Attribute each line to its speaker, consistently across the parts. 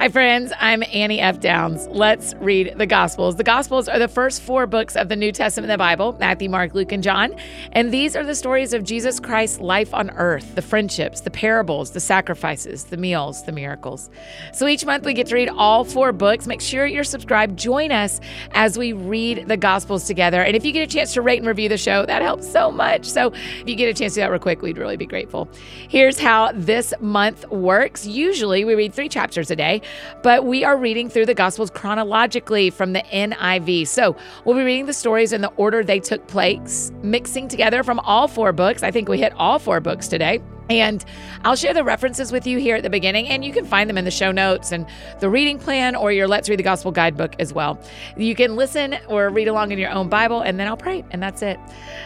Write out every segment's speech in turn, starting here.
Speaker 1: Hi, friends. I'm Annie F. Downs. Let's read the Gospels. The Gospels are the first four books of the New Testament of the Bible Matthew, Mark, Luke, and John. And these are the stories of Jesus Christ's life on earth the friendships, the parables, the sacrifices, the meals, the miracles. So each month we get to read all four books. Make sure you're subscribed. Join us as we read the Gospels together. And if you get a chance to rate and review the show, that helps so much. So if you get a chance to do that real quick, we'd really be grateful. Here's how this month works. Usually we read three chapters a day but we are reading through the Gospels chronologically from the NIV. So we'll be reading the stories in the order they took place, mixing together from all four books. I think we hit all four books today. And I'll share the references with you here at the beginning, and you can find them in the show notes and the reading plan or your Let's Read the Gospel guidebook as well. You can listen or read along in your own Bible, and then I'll pray, and that's it.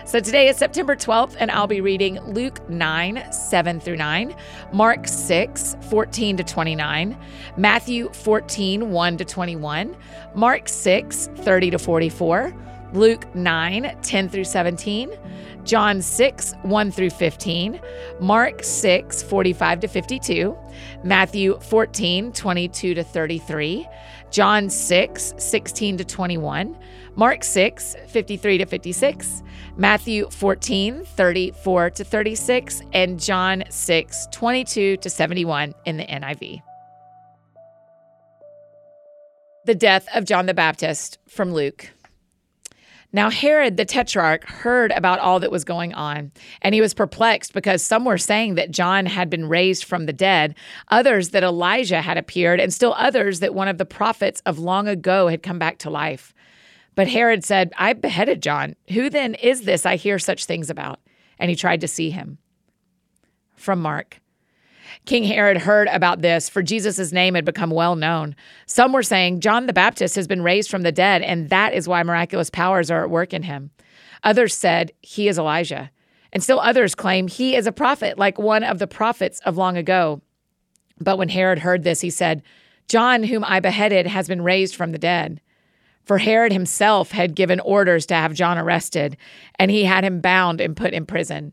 Speaker 1: So today is September 12th, and I'll be reading Luke 9, 7 through 9, Mark 6, 14 to 29, Matthew 14, 1 to 21, Mark 6, 30 to 44, Luke 9, 10 through 17. John 6, 1 through 15, Mark 6, 45 to 52, Matthew 14, 22 to 33, John 6, 16 to 21, Mark 6, 53 to 56, Matthew 14, 34 to 36, and John 6, 22 to 71 in the NIV. The death of John the Baptist from Luke. Now, Herod the Tetrarch heard about all that was going on, and he was perplexed because some were saying that John had been raised from the dead, others that Elijah had appeared, and still others that one of the prophets of long ago had come back to life. But Herod said, I beheaded John. Who then is this I hear such things about? And he tried to see him. From Mark. King Herod heard about this, for Jesus' name had become well known. Some were saying, John the Baptist has been raised from the dead, and that is why miraculous powers are at work in him. Others said, He is Elijah. And still others claim he is a prophet, like one of the prophets of long ago. But when Herod heard this, he said, John, whom I beheaded, has been raised from the dead. For Herod himself had given orders to have John arrested, and he had him bound and put in prison.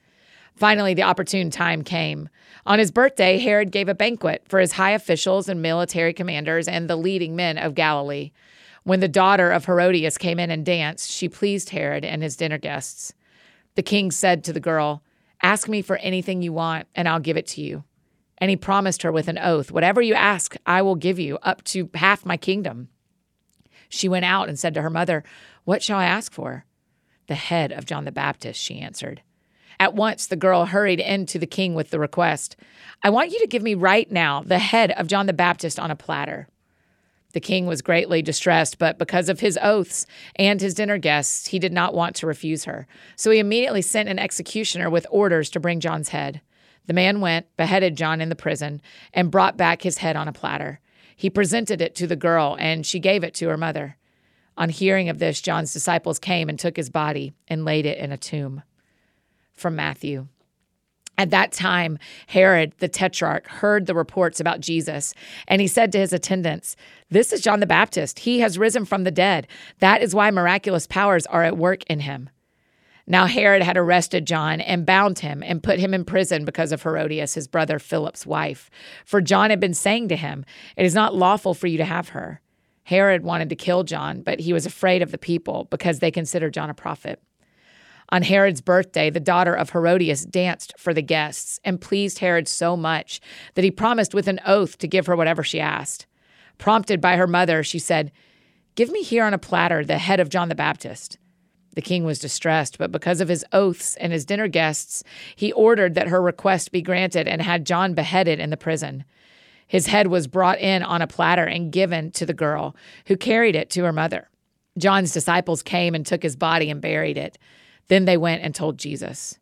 Speaker 1: Finally, the opportune time came. On his birthday, Herod gave a banquet for his high officials and military commanders and the leading men of Galilee. When the daughter of Herodias came in and danced, she pleased Herod and his dinner guests. The king said to the girl, Ask me for anything you want, and I'll give it to you. And he promised her with an oath, Whatever you ask, I will give you, up to half my kingdom. She went out and said to her mother, What shall I ask for? The head of John the Baptist, she answered. At once, the girl hurried into the king with the request I want you to give me right now the head of John the Baptist on a platter. The king was greatly distressed, but because of his oaths and his dinner guests, he did not want to refuse her. So he immediately sent an executioner with orders to bring John's head. The man went, beheaded John in the prison, and brought back his head on a platter. He presented it to the girl, and she gave it to her mother. On hearing of this, John's disciples came and took his body and laid it in a tomb from Matthew. At that time, Herod the Tetrarch heard the reports about Jesus, and he said to his attendants, This is John the Baptist. He has risen from the dead. That is why miraculous powers are at work in him. Now, Herod had arrested John and bound him and put him in prison because of Herodias, his brother Philip's wife. For John had been saying to him, It is not lawful for you to have her. Herod wanted to kill John, but he was afraid of the people because they considered John a prophet. On Herod's birthday, the daughter of Herodias danced for the guests and pleased Herod so much that he promised with an oath to give her whatever she asked. Prompted by her mother, she said, Give me here on a platter the head of John the Baptist. The king was distressed, but because of his oaths and his dinner guests, he ordered that her request be granted and had John beheaded in the prison. His head was brought in on a platter and given to the girl, who carried it to her mother. John's disciples came and took his body and buried it. Then they went and told Jesus.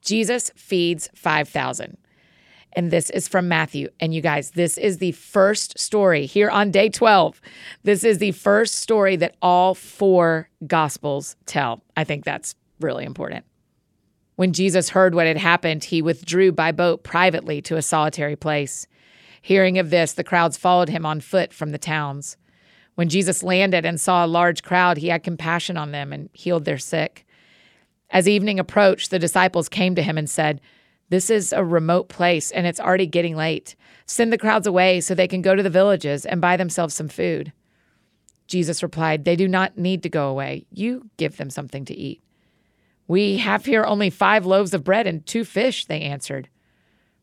Speaker 1: Jesus feeds 5,000. And this is from Matthew. And you guys, this is the first story here on day 12. This is the first story that all four gospels tell. I think that's really important. When Jesus heard what had happened, he withdrew by boat privately to a solitary place. Hearing of this, the crowds followed him on foot from the towns. When Jesus landed and saw a large crowd, he had compassion on them and healed their sick. As evening approached, the disciples came to him and said, This is a remote place and it's already getting late. Send the crowds away so they can go to the villages and buy themselves some food. Jesus replied, They do not need to go away. You give them something to eat. We have here only five loaves of bread and two fish, they answered.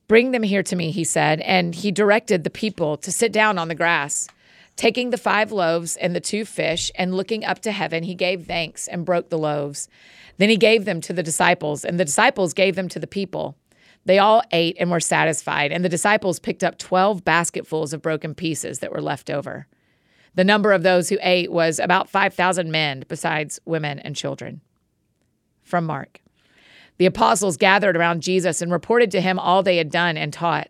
Speaker 1: Bring them here to me, he said, and he directed the people to sit down on the grass. Taking the five loaves and the two fish, and looking up to heaven, he gave thanks and broke the loaves. Then he gave them to the disciples, and the disciples gave them to the people. They all ate and were satisfied, and the disciples picked up 12 basketfuls of broken pieces that were left over. The number of those who ate was about 5,000 men, besides women and children from Mark. The apostles gathered around Jesus and reported to him all they had done and taught.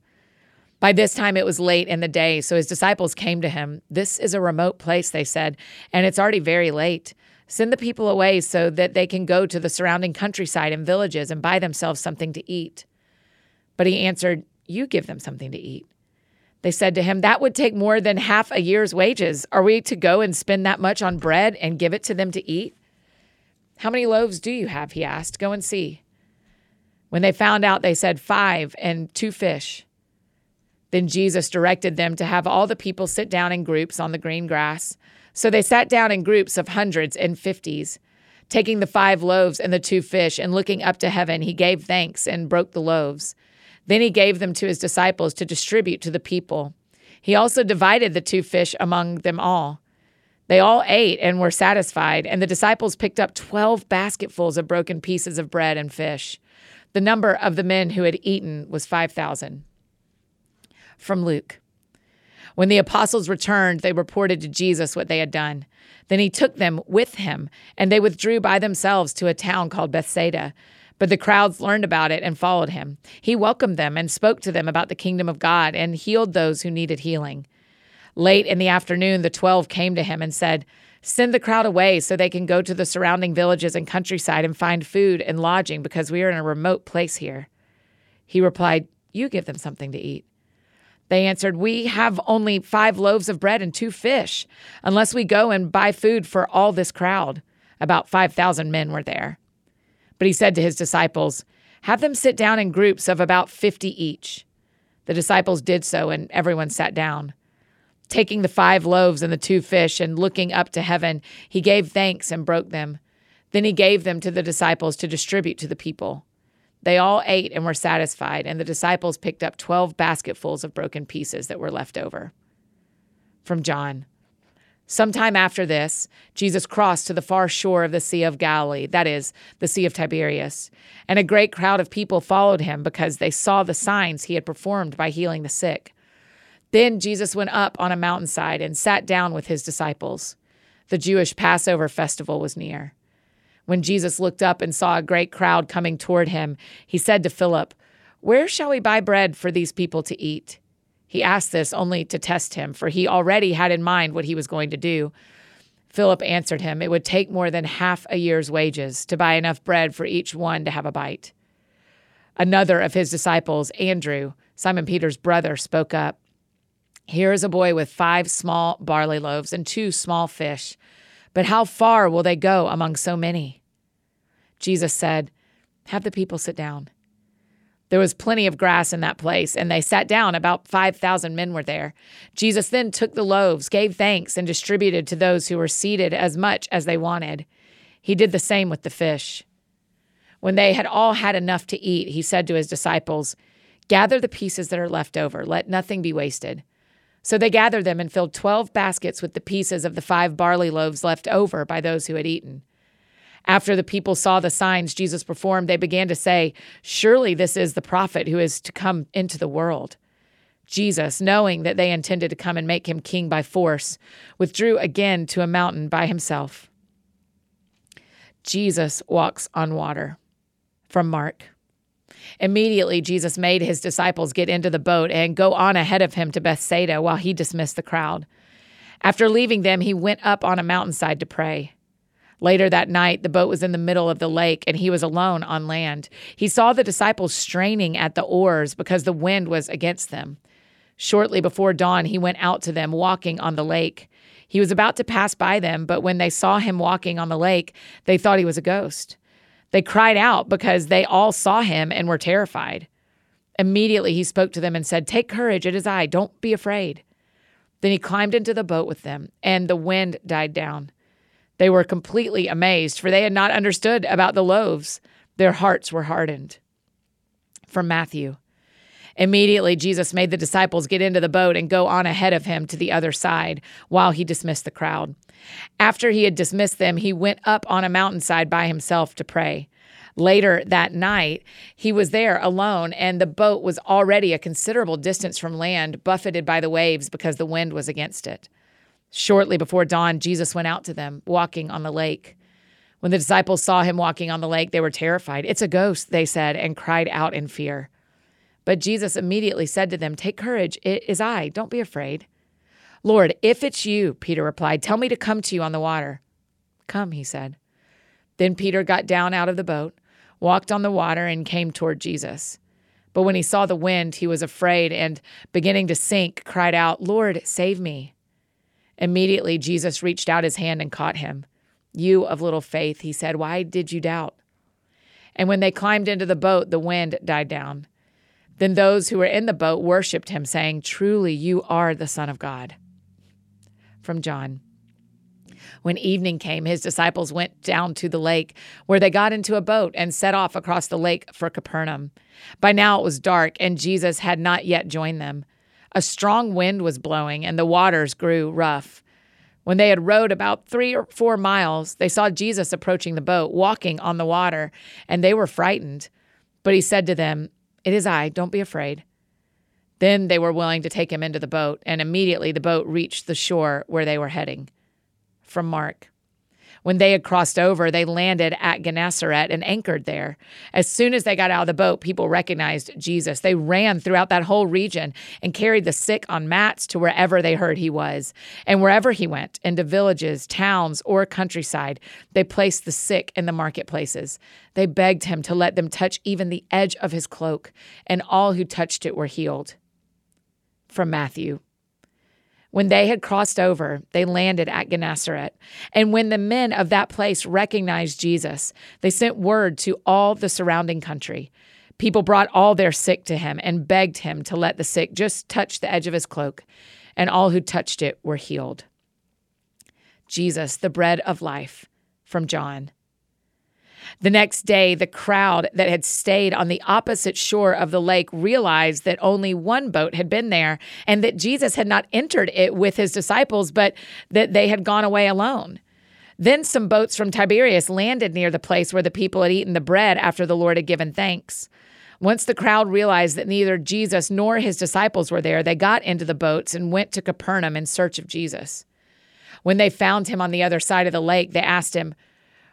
Speaker 1: By this time, it was late in the day, so his disciples came to him. This is a remote place, they said, and it's already very late. Send the people away so that they can go to the surrounding countryside and villages and buy themselves something to eat. But he answered, You give them something to eat. They said to him, That would take more than half a year's wages. Are we to go and spend that much on bread and give it to them to eat? How many loaves do you have? He asked. Go and see. When they found out, they said, Five and two fish. Then Jesus directed them to have all the people sit down in groups on the green grass. So they sat down in groups of hundreds and fifties. Taking the five loaves and the two fish and looking up to heaven, he gave thanks and broke the loaves. Then he gave them to his disciples to distribute to the people. He also divided the two fish among them all. They all ate and were satisfied, and the disciples picked up 12 basketfuls of broken pieces of bread and fish. The number of the men who had eaten was 5,000. From Luke. When the apostles returned, they reported to Jesus what they had done. Then he took them with him, and they withdrew by themselves to a town called Bethsaida. But the crowds learned about it and followed him. He welcomed them and spoke to them about the kingdom of God and healed those who needed healing. Late in the afternoon, the twelve came to him and said, Send the crowd away so they can go to the surrounding villages and countryside and find food and lodging because we are in a remote place here. He replied, You give them something to eat. They answered, We have only five loaves of bread and two fish, unless we go and buy food for all this crowd. About 5,000 men were there. But he said to his disciples, Have them sit down in groups of about 50 each. The disciples did so, and everyone sat down. Taking the five loaves and the two fish and looking up to heaven, he gave thanks and broke them. Then he gave them to the disciples to distribute to the people. They all ate and were satisfied, and the disciples picked up 12 basketfuls of broken pieces that were left over. From John. Sometime after this, Jesus crossed to the far shore of the Sea of Galilee, that is, the Sea of Tiberias, and a great crowd of people followed him because they saw the signs he had performed by healing the sick. Then Jesus went up on a mountainside and sat down with his disciples. The Jewish Passover festival was near. When Jesus looked up and saw a great crowd coming toward him, he said to Philip, Where shall we buy bread for these people to eat? He asked this only to test him, for he already had in mind what he was going to do. Philip answered him, It would take more than half a year's wages to buy enough bread for each one to have a bite. Another of his disciples, Andrew, Simon Peter's brother, spoke up. Here is a boy with five small barley loaves and two small fish. But how far will they go among so many? Jesus said, Have the people sit down. There was plenty of grass in that place, and they sat down. About 5,000 men were there. Jesus then took the loaves, gave thanks, and distributed to those who were seated as much as they wanted. He did the same with the fish. When they had all had enough to eat, he said to his disciples, Gather the pieces that are left over, let nothing be wasted. So they gathered them and filled twelve baskets with the pieces of the five barley loaves left over by those who had eaten. After the people saw the signs Jesus performed, they began to say, Surely this is the prophet who is to come into the world. Jesus, knowing that they intended to come and make him king by force, withdrew again to a mountain by himself. Jesus walks on water. From Mark. Immediately, Jesus made his disciples get into the boat and go on ahead of him to Bethsaida while he dismissed the crowd. After leaving them, he went up on a mountainside to pray. Later that night, the boat was in the middle of the lake and he was alone on land. He saw the disciples straining at the oars because the wind was against them. Shortly before dawn, he went out to them walking on the lake. He was about to pass by them, but when they saw him walking on the lake, they thought he was a ghost. They cried out because they all saw him and were terrified. Immediately he spoke to them and said, Take courage, it is I, don't be afraid. Then he climbed into the boat with them, and the wind died down. They were completely amazed, for they had not understood about the loaves. Their hearts were hardened. From Matthew. Immediately, Jesus made the disciples get into the boat and go on ahead of him to the other side while he dismissed the crowd. After he had dismissed them, he went up on a mountainside by himself to pray. Later that night, he was there alone, and the boat was already a considerable distance from land, buffeted by the waves because the wind was against it. Shortly before dawn, Jesus went out to them, walking on the lake. When the disciples saw him walking on the lake, they were terrified. It's a ghost, they said, and cried out in fear. But Jesus immediately said to them, Take courage, it is I, don't be afraid. Lord, if it's you, Peter replied, tell me to come to you on the water. Come, he said. Then Peter got down out of the boat, walked on the water, and came toward Jesus. But when he saw the wind, he was afraid and, beginning to sink, cried out, Lord, save me. Immediately, Jesus reached out his hand and caught him. You of little faith, he said, why did you doubt? And when they climbed into the boat, the wind died down. Then those who were in the boat worshiped him, saying, Truly, you are the Son of God from John. When evening came, his disciples went down to the lake, where they got into a boat and set off across the lake for Capernaum. By now it was dark, and Jesus had not yet joined them. A strong wind was blowing, and the waters grew rough. When they had rowed about three or four miles, they saw Jesus approaching the boat, walking on the water, and they were frightened. But he said to them, It is I, don't be afraid. Then they were willing to take him into the boat, and immediately the boat reached the shore where they were heading. From Mark. When they had crossed over, they landed at Gennesaret and anchored there. As soon as they got out of the boat, people recognized Jesus. They ran throughout that whole region and carried the sick on mats to wherever they heard he was. And wherever he went, into villages, towns, or countryside, they placed the sick in the marketplaces. They begged him to let them touch even the edge of his cloak, and all who touched it were healed from Matthew. When they had crossed over, they landed at Gennesaret. And when the men of that place recognized Jesus, they sent word to all the surrounding country. People brought all their sick to him and begged him to let the sick just touch the edge of his cloak, and all who touched it were healed. Jesus, the bread of life, from John. The next day, the crowd that had stayed on the opposite shore of the lake realized that only one boat had been there and that Jesus had not entered it with his disciples, but that they had gone away alone. Then some boats from Tiberias landed near the place where the people had eaten the bread after the Lord had given thanks. Once the crowd realized that neither Jesus nor his disciples were there, they got into the boats and went to Capernaum in search of Jesus. When they found him on the other side of the lake, they asked him,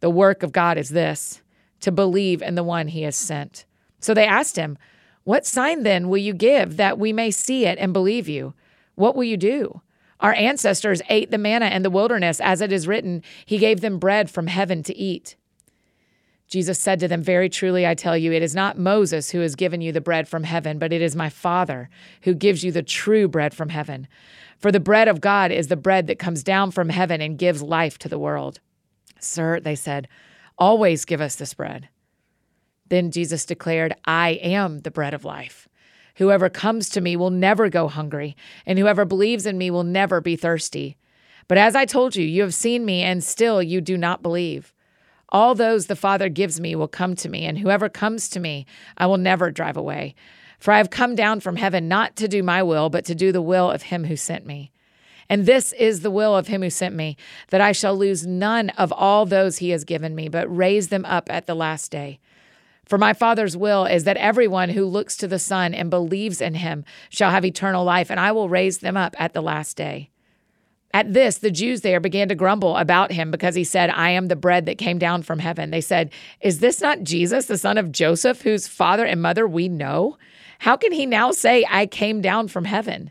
Speaker 1: the work of God is this to believe in the one he has sent. So they asked him, What sign then will you give that we may see it and believe you? What will you do? Our ancestors ate the manna in the wilderness, as it is written, He gave them bread from heaven to eat. Jesus said to them, Very truly, I tell you, it is not Moses who has given you the bread from heaven, but it is my Father who gives you the true bread from heaven. For the bread of God is the bread that comes down from heaven and gives life to the world. Sir, they said, Always give us this bread. Then Jesus declared, I am the bread of life. Whoever comes to me will never go hungry, and whoever believes in me will never be thirsty. But as I told you, you have seen me, and still you do not believe. All those the Father gives me will come to me, and whoever comes to me, I will never drive away. For I have come down from heaven not to do my will, but to do the will of him who sent me. And this is the will of him who sent me, that I shall lose none of all those he has given me, but raise them up at the last day. For my Father's will is that everyone who looks to the Son and believes in him shall have eternal life, and I will raise them up at the last day. At this, the Jews there began to grumble about him because he said, I am the bread that came down from heaven. They said, Is this not Jesus, the son of Joseph, whose father and mother we know? How can he now say, I came down from heaven?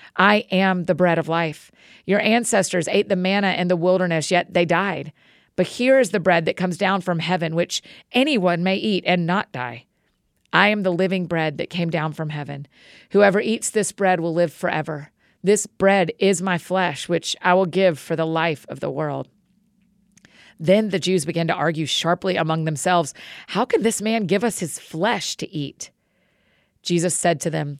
Speaker 1: I am the bread of life. Your ancestors ate the manna in the wilderness, yet they died. But here is the bread that comes down from heaven, which anyone may eat and not die. I am the living bread that came down from heaven. Whoever eats this bread will live forever. This bread is my flesh, which I will give for the life of the world. Then the Jews began to argue sharply among themselves How can this man give us his flesh to eat? Jesus said to them,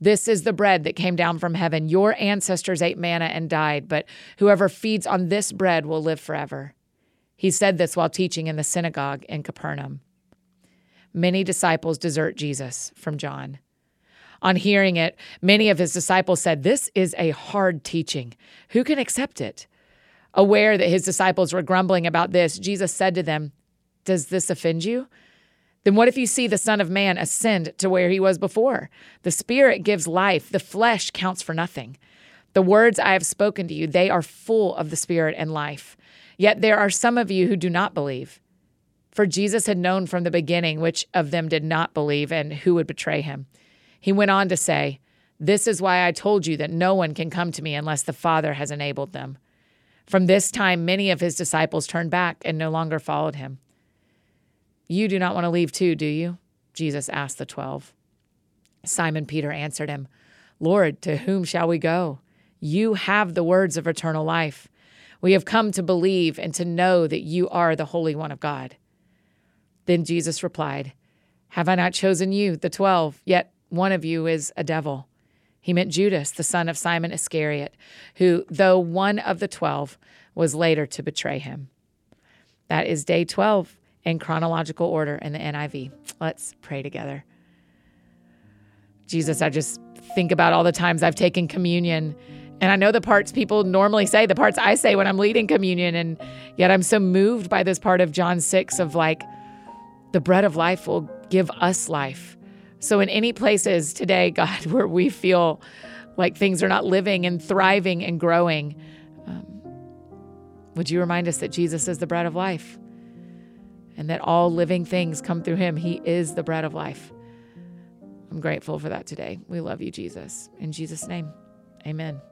Speaker 1: This is the bread that came down from heaven. Your ancestors ate manna and died, but whoever feeds on this bread will live forever. He said this while teaching in the synagogue in Capernaum. Many disciples desert Jesus from John. On hearing it, many of his disciples said, This is a hard teaching. Who can accept it? Aware that his disciples were grumbling about this, Jesus said to them, Does this offend you? Then what if you see the Son of Man ascend to where he was before? The Spirit gives life, the flesh counts for nothing. The words I have spoken to you, they are full of the Spirit and life. Yet there are some of you who do not believe. For Jesus had known from the beginning which of them did not believe and who would betray him. He went on to say, This is why I told you that no one can come to me unless the Father has enabled them. From this time, many of his disciples turned back and no longer followed him. You do not want to leave too, do you? Jesus asked the twelve. Simon Peter answered him, Lord, to whom shall we go? You have the words of eternal life. We have come to believe and to know that you are the Holy One of God. Then Jesus replied, Have I not chosen you, the twelve? Yet one of you is a devil. He meant Judas, the son of Simon Iscariot, who, though one of the twelve, was later to betray him. That is day 12 in chronological order in the NIV. Let's pray together. Jesus, I just think about all the times I've taken communion. And I know the parts people normally say, the parts I say when I'm leading communion. And yet I'm so moved by this part of John 6 of like, the bread of life will give us life. So, in any places today, God, where we feel like things are not living and thriving and growing, um, would you remind us that Jesus is the bread of life? And that all living things come through him. He is the bread of life. I'm grateful for that today. We love you, Jesus. In Jesus' name, amen.